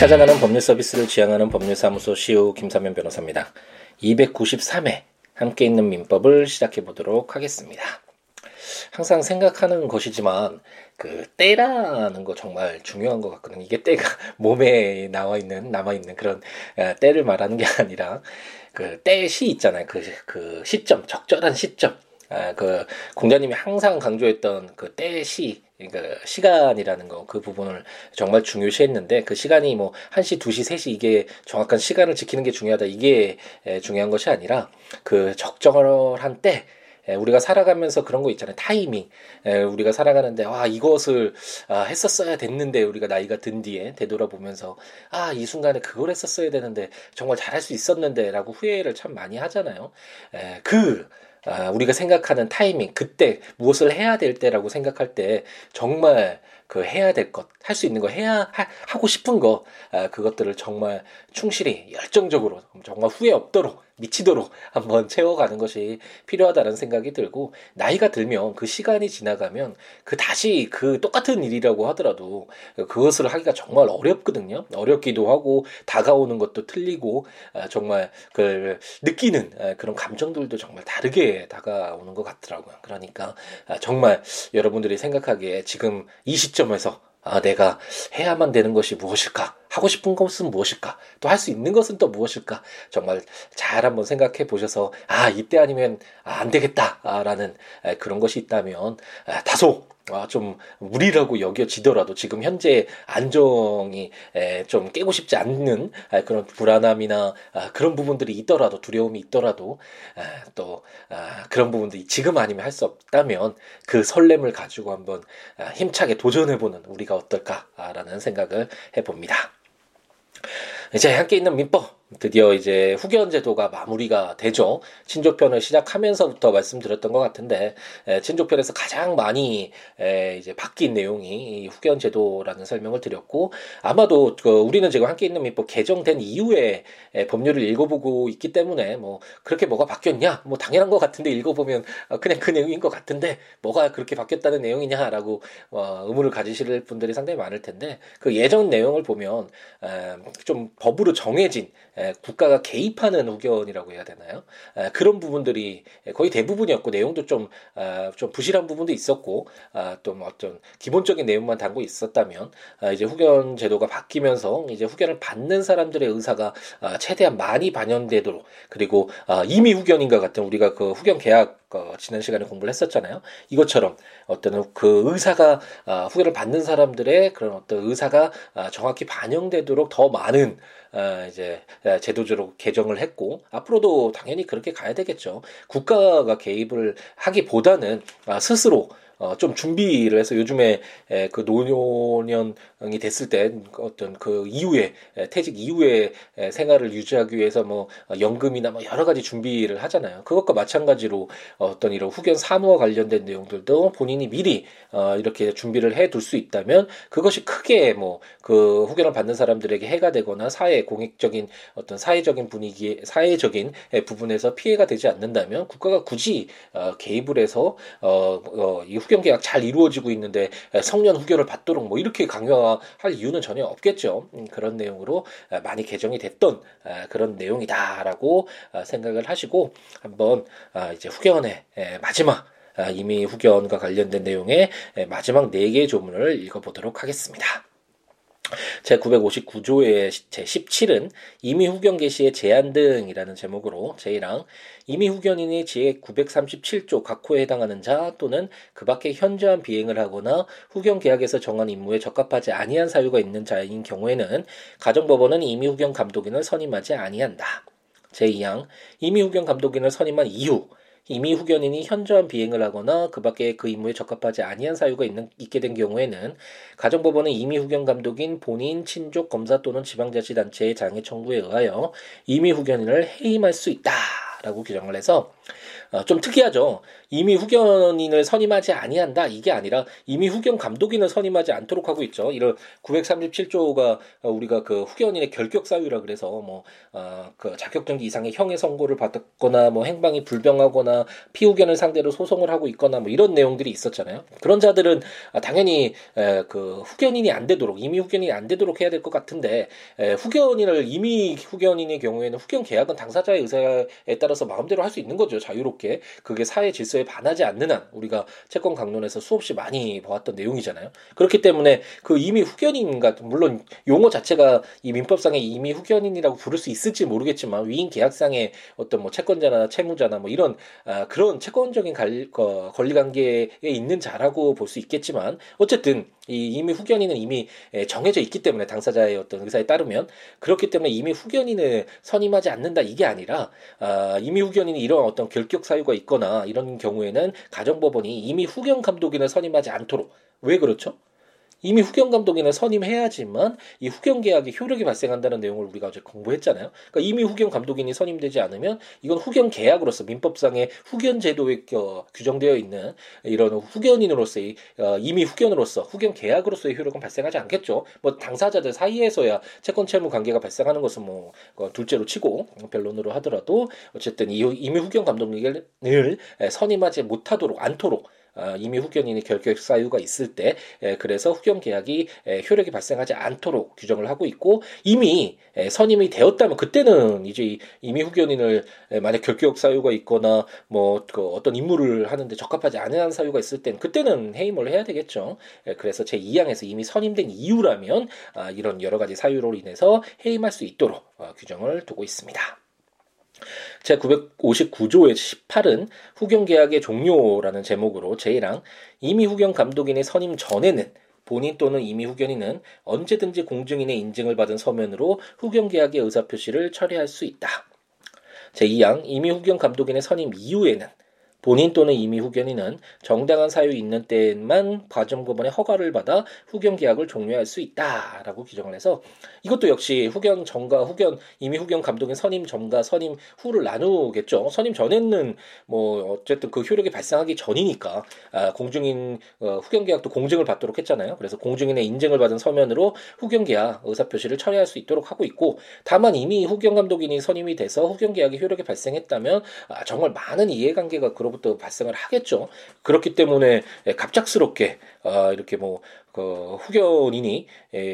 찾아가는 법률 서비스를 지향하는 법률사무소 시우 김사면 변호사입니다. 293회 함께 있는 민법을 시작해 보도록 하겠습니다. 항상 생각하는 것이지만 그 때라는 거 정말 중요한 것 같거든요. 이게 때가 몸에 나와 있는 남아 있는 그런 때를 말하는 게 아니라 그 때 시 있잖아요. 그, 그 시점 적절한 시점. 아, 그 공자님이 항상 강조했던 그 때 시 그러니까 시간이라는 거 그 부분을 정말 중요시했는데 그 시간이 뭐 1시, 2시, 3시 이게 정확한 시간을 지키는 게 중요하다 이게 중요한 것이 아니라 그 적절한 때 우리가 살아가면서 그런 거 있잖아요. 타이밍. 우리가 살아가는데, 아, 이것을 아, 했었어야 됐는데, 우리가 나이가 든 뒤에 되돌아보면서, 아, 이 순간에 그걸 했었어야 되는데, 정말 잘할 수 있었는데, 라고 후회를 참 많이 하잖아요. 그, 아, 우리가 생각하는 타이밍, 그때 무엇을 해야 될 때라고 생각할 때 정말 그 해야 될 것, 할 수 있는 거 해야 하, 고 싶은 거, 아, 그것들을 정말 충실히 열정적으로 정말 후회 없도록 미치도록 한번 채워가는 것이 필요하다는 생각이 들고 나이가 들면 그 시간이 지나가면 그 다시 그 똑같은 일이라고 하더라도 그것을 하기가 정말 어렵거든요. 어렵기도 하고 다가오는 것도 틀리고 아, 정말 그 느끼는 아, 그런 감정들도 정말 다르게 다가오는 것 같더라고요. 그러니까 아, 정말 여러분들이 생각하기에 지금 이 시점에서 아, 내가 해야만 되는 것이 무엇일까? 하고 싶은 것은 무엇일까? 또 할 수 있는 것은 또 무엇일까? 정말 잘 한번 생각해 보셔서, 아, 이때 아니면 안 되겠다. 라는 그런 것이 있다면, 다소 아, 좀 무리라고 여겨지더라도 지금 현재 안정이 에, 좀 깨고 싶지 않는 아, 그런 불안함이나 아, 그런 부분들이 있더라도 두려움이 있더라도 아, 또 아, 그런 부분들이 지금 아니면 할 수 없다면 그 설렘을 가지고 한번 아, 힘차게 도전해보는 우리가 어떨까라는 생각을 해봅니다. 이제 함께 있는 민법 드디어 이제 후견 제도가 마무리가 되죠. 친족편을 시작하면서부터 말씀드렸던 것 같은데 에, 친족편에서 가장 많이 에, 이제 바뀐 내용이 후견 제도라는 설명을 드렸고 아마도 그 우리는 지금 함께 있는 민법 개정된 이후에 에, 법률을 읽어보고 있기 때문에 뭐 그렇게 뭐가 바뀌었냐 뭐 당연한 것 같은데 읽어보면 어, 그냥 그 내용인 것 같은데 뭐가 그렇게 바뀌었다는 내용이냐라고 어, 의문을 가지실 분들이 상당히 많을 텐데 그 예전 내용을 보면 에, 좀 법으로 정해진 국가가 개입하는 후견이라고 해야 되나요? 그런 부분들이 거의 대부분이었고 내용도 좀, 아, 좀 부실한 부분도 있었고 아, 또뭐 어떤 기본적인 내용만 담고 있었다면 아, 이제 후견 제도가 바뀌면서 이제 후견을 받는 사람들의 의사가 최대한 많이 반영되도록 그리고 이미 후견인과 같은 우리가 그 후견 계약 어, 지난 시간에 공부를 했었잖아요. 이것처럼 어떤 그 의사가 어, 후견을 받는 사람들의 그런 어떤 의사가 어, 정확히 반영되도록 더 많은 어, 이제 제도적으로 개정을 했고 앞으로도 당연히 그렇게 가야 되겠죠. 국가가 개입을 하기보다는 아, 스스로 어, 좀 준비를 해서 요즘에 에, 그 노년이 됐을 때 어떤 그 이후에 에, 퇴직 이후에 에, 생활을 유지하기 위해서 뭐 어, 연금이나 뭐 여러 가지 준비를 하잖아요. 그것과 마찬가지로 어떤 이런 후견 사무와 관련된 내용들도 본인이 미리 어, 이렇게 준비를 해둘 수 있다면 그것이 크게 뭐 그 후견을 받는 사람들에게 해가 되거나 사회 공익적인 어떤 사회적인 분위기 사회적인 부분에서 피해가 되지 않는다면 국가가 굳이 어, 개입을 해서 어, 어, 이 후견 계약 잘 이루어지고 있는데 성년 후견을 받도록 뭐 이렇게 강요할 이유는 전혀 없겠죠. 음, 그런 내용으로 많이 개정이 됐던 그런 내용이다라고 생각을 하시고 한번 이제 후견의 마지막 이미 후견과 관련된 내용의 마지막 네 개의 조문을 읽어보도록 하겠습니다. 제959조의 제17은 이미 후견 개시의 제한 등이라는 제목으로 제1항 이미 후견인이 제937조 각호에 해당하는 자 또는 그 밖에 현저한 비행을 하거나 후견 계약에서 정한 임무에 적합하지 아니한 사유가 있는 자인 경우에는 가정법원은 이미 후견 감독인을 선임하지 아니한다. 제2항 이미 후견 감독인을 선임한 이후 이미 후견인이 현저한 비행을 하거나 그 밖에 그 임무에 적합하지 아니한 사유가 있는, 있게 된 경우에는 가정법원은 이미 후견 감독인 본인, 친족, 검사 또는 지방자치단체의 장애 청구에 의하여 이미 후견인을 해임할 수 있다. 라고 규정을 해서 어, 좀 특이하죠. 이미 후견인을 선임하지 아니한다 이게 아니라 이미 후견 감독인을 선임하지 않도록 하고 있죠. 이런 937조가 우리가 그 후견인의 결격 사유라 그래서 뭐그 어, 자격정지 이상의 형의 선고를 받았거나 뭐 행방이 불병하거나 피후견을 상대로 소송을 하고 있거나 뭐 이런 내용들이 있었잖아요. 그런 자들은 당연히 에, 그 후견인이 안 되도록 이미 후견인이 안 되도록 해야 될 것 같은데 에, 후견인을 이미 후견인의 경우에는 후견 계약은 당사자의 의사에 따라서 마음대로 할 수 있는 거죠. 자유롭게 그게 사회 질서에 반하지 않는 한 우리가 채권 강론에서 수없이 많이 보았던 내용이잖아요. 그렇기 때문에 그 이미 후견인과 물론 용어 자체가 이 민법상에 이미 후견인이라고 부를 수 있을지 모르겠지만 위임 계약상의 어떤 뭐 채권자나 채무자나 뭐 이런 아, 그런 채권적인 관, 어, 권리 관계에 있는 자라고 볼 수 있겠지만 어쨌든 이 이미 후견인은 이미 정해져 있기 때문에 당사자의 어떤 의사에 따르면 그렇기 때문에 이미 후견인을 선임하지 않는다 이게 아니라 아, 이미 후견인이 이런 어떤 결격 사유가 있거나 이런 경우 에는 가정법원이 이미 후견 감독인을 선임하지 않도록 왜 그렇죠? 이미 후견 감독인을 선임해야지만 이 후견 계약이 효력이 발생한다는 내용을 우리가 어제 공부했잖아요. 그러니까 이미 후견 감독인이 선임되지 않으면 이건 후견 계약으로서 민법상의 후견 제도에 규정되어 있는 이런 후견인으로서의 어, 이미 후견으로서 후견 계약으로서의 효력은 발생하지 않겠죠. 뭐 당사자들 사이에서야 채권 채무 관계가 발생하는 것은 뭐 어, 둘째로 치고 변론으로 하더라도 어쨌든 이미 후견 감독인을 선임하지 못하도록 않도록 어, 이미 후견인이 결격 사유가 있을 때 그래서 후견 계약이 효력이 발생하지 않도록 규정을 하고 있고 이미 선임이 되었다면 그때는 이제 이미 후견인을 만약 결격 사유가 있거나 뭐그 어떤 임무를 하는데 적합하지 않은 사유가 있을 땐 그때는 해임을 해야 되겠죠. 그래서 제 2항에서 이미 선임된 이유라면 아, 이런 여러 가지 사유로 인해서 해임할 수 있도록 어, 규정을 두고 있습니다. 제 959조의 18은 후견계약의 종료라는 제목으로 제1항 이미 후견 감독인의 선임 전에는 본인 또는 이미 후견인은 언제든지 공증인의 인증을 받은 서면으로 후견계약의 의사 표시를 철회할 수 있다. 제2항 이미 후견 감독인의 선임 이후에는 본인 또는 이미 후견인은 정당한 사유 있는 때만 과정법원의 허가를 받아 후견 계약을 종료할 수 있다라고 규정을 해서 이것도 역시 후견 전과 후견 이미 후견 감독인 선임 전과 선임 후를 나누겠죠. 선임 전에는 뭐 어쨌든 그 효력이 발생하기 전이니까 아, 공증인 어, 후견 계약도 공증을 받도록 했잖아요. 그래서 공증인의 인증을 받은 서면으로 후견 계약 의사 표시를 처리할 수 있도록 하고 있고 다만 이미 후견 감독인이 선임이 돼서 후견 계약이 효력이 발생했다면 아, 정말 많은 이해관계가 그로 그 로부터 발생을 하겠죠. 그렇기 때문에 갑작스럽게 아, 이렇게 뭐 그 후견인이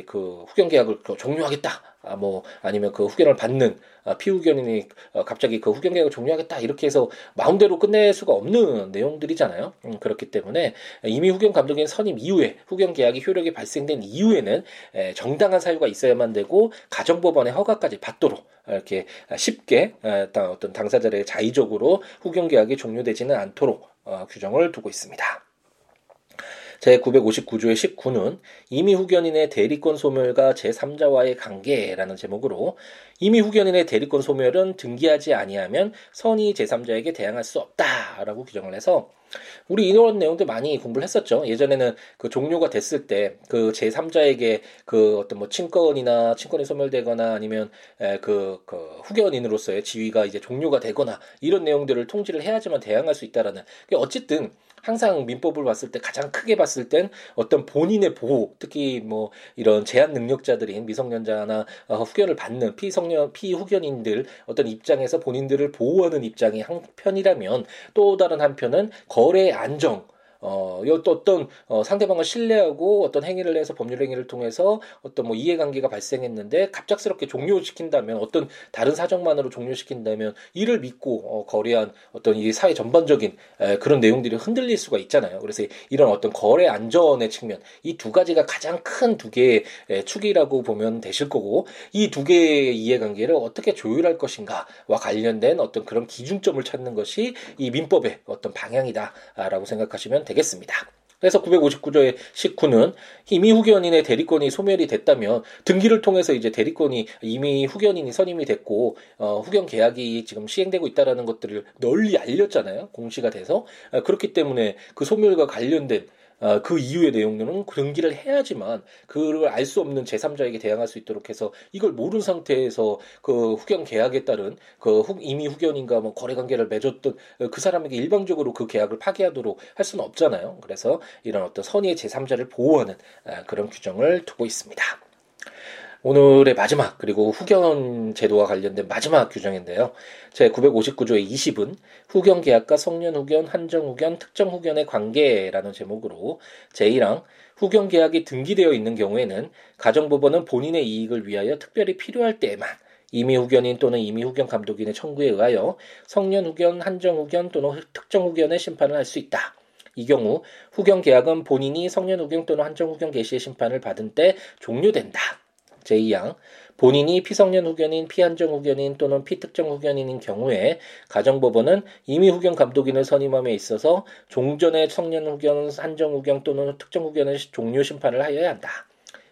그 후견 계약을 종료하겠다. 아, 뭐 아니면 그 후견을 받는 아, 피후견인이 어, 갑자기 그 후견 계약을 종료하겠다 이렇게 해서 마음대로 끝낼 수가 없는 내용들이잖아요. 음, 그렇기 때문에 이미 후견 감독인 선임 이후에 후견 계약이 효력이 발생된 이후에는 에, 정당한 사유가 있어야만 되고 가정법원의 허가까지 받도록 이렇게 쉽게 에, 어떤 당사자를 자의적으로 후견 계약이 종료되지는 않도록 어, 규정을 두고 있습니다. 제959조의 19는 이미 후견인의 대리권 소멸과 제3자와의 관계라는 제목으로 이미 후견인의 대리권 소멸은 등기하지 아니하면 선의 제3자에게 대항할 수 없다라고 규정을 해서 우리 이런 내용들 많이 공부를 했었죠. 예전에는 그 종료가 됐을 때 그 제3자에게 그 어떤 뭐 친권이나 친권이 소멸되거나 아니면 그, 그 후견인으로서의 지위가 이제 종료가 되거나 이런 내용들을 통지를 해야지만 대항할 수 있다라는 어쨌든 항상 민법을 봤을 때 가장 크게 봤을 땐 어떤 본인의 보호, 특히 뭐 이런 제한 능력자들인 미성년자나 어, 후견을 받는 피성년 피후견인들 어떤 입장에서 본인들을 보호하는 입장이 한편이라면 또 다른 한편은 거래 안정 어, 또 어떤 어, 상대방을 신뢰하고 어떤 행위를 해서 법률 행위를 통해서 어떤 뭐 이해관계가 발생했는데 갑작스럽게 종료시킨다면 어떤 다른 사정만으로 종료시킨다면 이를 믿고 어, 거래한 어떤 이 사회 전반적인 에, 그런 내용들이 흔들릴 수가 있잖아요. 그래서 이런 어떤 거래 안전의 측면 이 두 가지가 가장 큰 두 개의 에, 축이라고 보면 되실 거고 이 두 개의 이해관계를 어떻게 조율할 것인가와 관련된 어떤 그런 기준점을 찾는 것이 이 민법의 어떤 방향이다라고 생각하시면 되겠습니다. 그래서 959조의 19는 이미 후견인의 대리권이 소멸이 됐다면 등기를 통해서 이제 대리권이 이미 후견인이 선임이 됐고 어, 후견 계약이 지금 시행되고 있다라는 것들을 널리 알렸잖아요. 공시가 돼서 어, 그렇기 때문에 그 소멸과 관련된 어, 그 이후의 내용들은 등기를 해야지만 그걸 알 수 없는 제3자에게 대항할 수 있도록 해서 이걸 모르는 상태에서 그 후견 계약에 따른 그 후, 이미 후견인가 뭐 거래 관계를 맺었던 그 사람에게 일방적으로 그 계약을 파기하도록 할 수는 없잖아요. 그래서 이런 어떤 선의의 제3자를 보호하는 아, 그런 규정을 두고 있습니다. 오늘의 마지막 그리고 후견 제도와 관련된 마지막 규정인데요. 제 959조의 20은 후견 계약과 성년 후견, 한정 후견, 특정 후견의 관계라는 제목으로 제1항 후견 계약이 등기되어 있는 경우에는 가정법원은 본인의 이익을 위하여 특별히 필요할 때에만 이미 후견인 또는 이미 후견 감독인의 청구에 의하여 성년 후견, 한정 후견 또는 특정 후견의 심판을 할 수 있다. 이 경우 후견 계약은 본인이 성년 후견 또는 한정 후견 개시의 심판을 받은 때 종료된다. 제2항 본인이 피성년 후견인, 피한정 후견인 또는 피특정 후견인인 경우에 가정법원은 이미 후견 감독인을 선임함에 있어서 종전의 성년 후견, 한정 후견 또는 특정 후견의 종료 심판을 하여야 한다.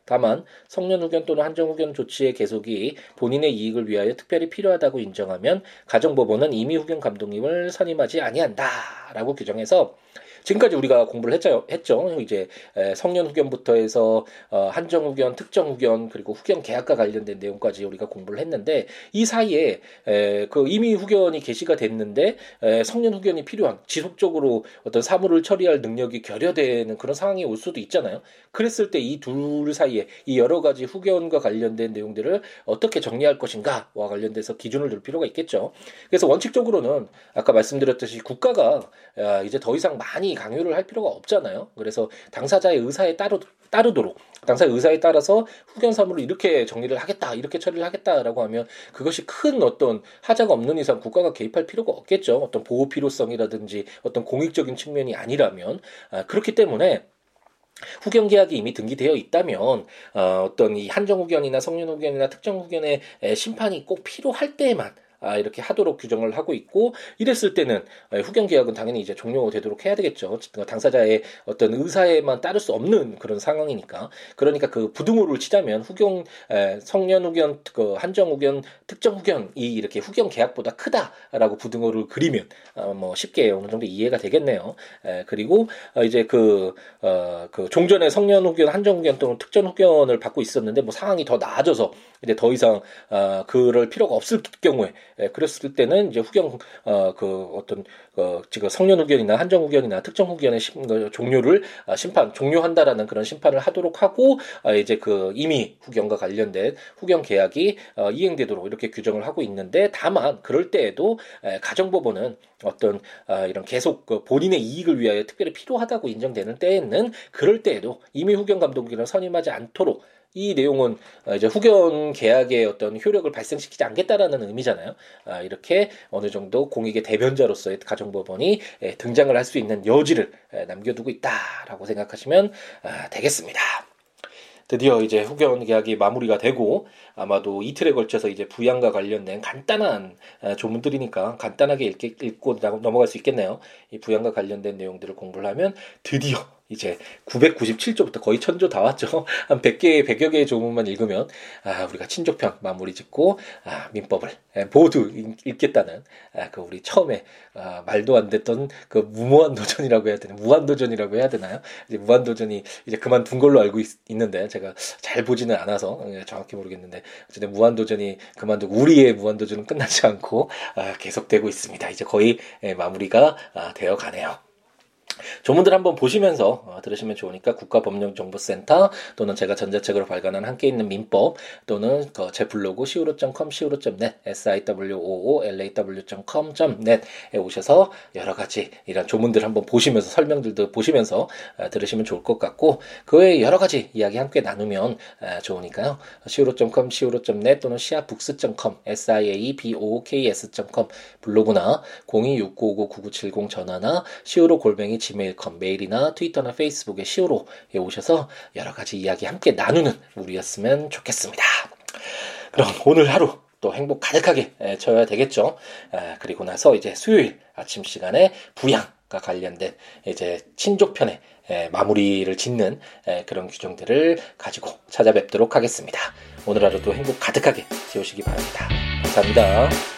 다만 성년 후견 또는 한정 후견 조치의 계속이 본인의 이익을 위하여 특별히 필요하다고 인정하면 가정법원은 이미 후견 감독님을 선임하지 아니한다라고 규정해서 지금까지 우리가 공부를 했죠. 했죠. 이제 성년 후견부터 해서 어, 한정 후견, 특정 후견 그리고 후견 계약과 관련된 내용까지 우리가 공부를 했는데 이 사이에 그 이미 후견이 개시가 됐는데 성년 후견이 필요한 지속적으로 어떤 사물을 처리할 능력이 결여되는 그런 상황이 올 수도 있잖아요. 그랬을 때 이 둘 사이에 이 여러 가지 후견과 관련된 내용들을 어떻게 정리할 것인가와 관련돼서 기준을 둘 필요가 있겠죠. 그래서 원칙적으로는 아까 말씀드렸듯이 국가가 이제 더 이상 많이 강요를 할 필요가 없잖아요. 그래서 당사자의 의사에 따르, 따르도록 당사의 의사에 따라서 후견 사물을 이렇게 정리를 하겠다, 이렇게 처리를 하겠다라고 하면 그것이 큰 어떤 하자가 없는 이상 국가가 개입할 필요가 없겠죠. 어떤 보호 필요성이라든지 어떤 공익적인 측면이 아니라면 아, 그렇기 때문에 후견 계약이 이미 등기되어 있다면 어, 어떤 이 한정 후견이나 성년 후견이나 특정 후견의 심판이 꼭 필요할 때에만 아, 이렇게 하도록 규정을 하고 있고 이랬을 때는 아, 후견 계약은 당연히 이제 종료되도록 해야 되겠죠. 당사자의 어떤 의사에만 따를 수 없는 그런 상황이니까. 그러니까 그 부등호를 치자면 후견 성년 후견 그 한정 후견 특정 후견이 이렇게 후견 계약보다 크다라고 부등호를 그리면 어, 뭐 쉽게 어느 정도 이해가 되겠네요. 그리고 어, 이제 그, 어, 그 종전에 성년 후견 한정 후견 또는 특정 후견을 받고 있었는데 뭐 상황이 더 나아져서 이제 더 이상 어, 그럴 필요가 없을 경우에 예, 그랬을 때는 이제 후견 어, 그 어떤 어, 지금 성년 후견이나 한정 후견이나 특정 후견의 심, 그 종료를 아, 심판 종료한다라는 그런 심판을 하도록 하고 아, 이제 그 이미 후견과 관련된 후견 계약이 어, 이행되도록 이렇게 규정을 하고 있는데 다만 그럴 때에도 에, 가정법원은 어떤 아, 이런 계속 그 본인의 이익을 위하여 특별히 필요하다고 인정되는 때에는 그럴 때에도 이미 후견 감독인을 선임하지 않도록 이 내용은 어, 이제 후견 계약의 어떤 효력을 발생시키지 않겠다라는 의미잖아요. 아, 이렇게 어느 정도 공익의 대변자로서의 가정법원이 등장을 할 수 있는 여지를 남겨두고 있다라고 생각하시면 아, 되겠습니다. 드디어 이제 후견 계약이 마무리가 되고 아마도 이틀에 걸쳐서 이제 부양과 관련된 간단한 조문들이니까 간단하게 읽고 넘어갈 수 있겠네요. 이 부양과 관련된 내용들을 공부를 하면 드디어 이제 997조부터 거의 1000조 다 왔죠. 한 100개, 100여 개의 조문만 읽으면, 아, 우리가 친족편 마무리 짓고, 아, 민법을 모두 읽겠다는, 아, 그 우리 처음에, 아, 말도 안 됐던 그 무모한 도전이라고 해야 되나, 무한도전이라고 해야 되나요? 이제 무한도전이 이제 그만둔 걸로 알고 있, 는데 제가 잘 보지는 않아서 예, 정확히 모르겠는데, 어쨌든 무한도전이 그만두고, 우리의 무한도전은 끝나지 않고, 아, 계속되고 있습니다. 이제 거의 예, 마무리가 아, 되어 가네요. 조문들 한번 보시면서 어, 들으시면 좋으니까 국가법령정보센터 또는 제가 전자책으로 발간한 함께 있는 민법 또는 제 블로그 siwo.com, siwo.net, siwoolaw.com.net에 오셔서 여러 가지 이런 조문들 한번 보시면서 설명들도 보시면서 어, 들으시면 좋을 것 같고 그 외에 여러 가지 이야기 함께 나누면 어, 좋으니까요. siwo.com, siwo.net 또는 siabooks.com, siabooks.com 블로그나 0269599970 전화나 siwo 골뱅이 지메일 컴 메일이나 트위터나 페이스북에 시오로에 오셔서 여러 가지 이야기 함께 나누는 우리였으면 좋겠습니다. 그럼 오늘 하루 또 행복 가득하게 쳐야 되겠죠. 그리고 나서 이제 수요일 아침 시간에 부양과 관련된 이제 친족편에 마무리를 짓는 그런 규정들을 가지고 찾아뵙도록 하겠습니다. 오늘 하루도 행복 가득하게 지우시기 바랍니다. 감사합니다.